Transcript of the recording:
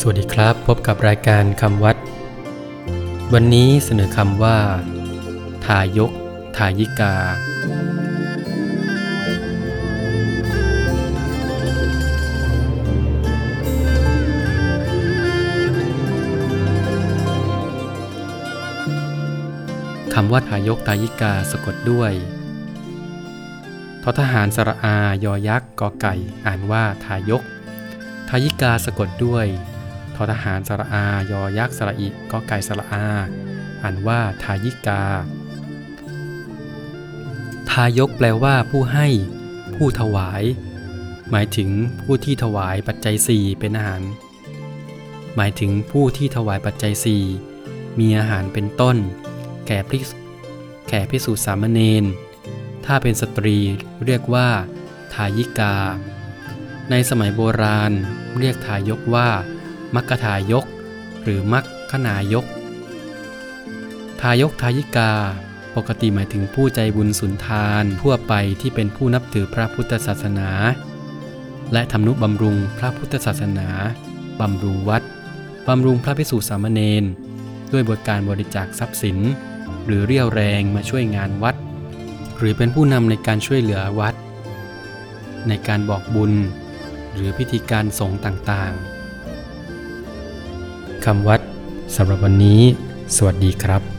สวัสดีครับ พบกับรายการคำวัด วันนี้เสนอคำว่า ทายก ทายิกา คำว่าทายกทายิกาสะกดด้วยททหารสระอายอยักษ์กอไก่ อ่านว่าทายก ทายิกาสะกดด้วย ททหารสระอา ยอยักษ์สระอิกอไก่สระอา อ่านว่าทายิกา ทายกแปลว่าผู้ให้ ผู้ถวาย หมายถึงผู้ที่ถวายปัจจัยสี่เป็นอาหาร หมายถึงผู้ที่ถวายปัจจัยสี่มีอาหารเป็นต้น แก่พิกแก่พิสูจน์สามเณร ถ้าเป็นสตรีเรียกว่า ทายิกา ในสมัยโบราณเรียกทายกว่า มัคคทายก หรือมัคคนายก ทายกทายิกา ปกติหมายถึงผู้ใจบุญสุนทานทั่วไปที่เป็นผู้นับถือพระพุทธศาสนา และทำนุบำรุงพระพุทธศาสนาบำรุงวัดบำรุงพระภิกษุสามเณรด้วยบทการบริจาคทรัพย์สิน หรือเรี่ยวแรงมาช่วยงานวัด หรือเป็นผู้นำในการช่วยเหลือวัด ในการบอกบุญ หรือพิธีการสงฆ์ต่างๆ คำวัดสำหรับวันนี้ สวัสดีครับ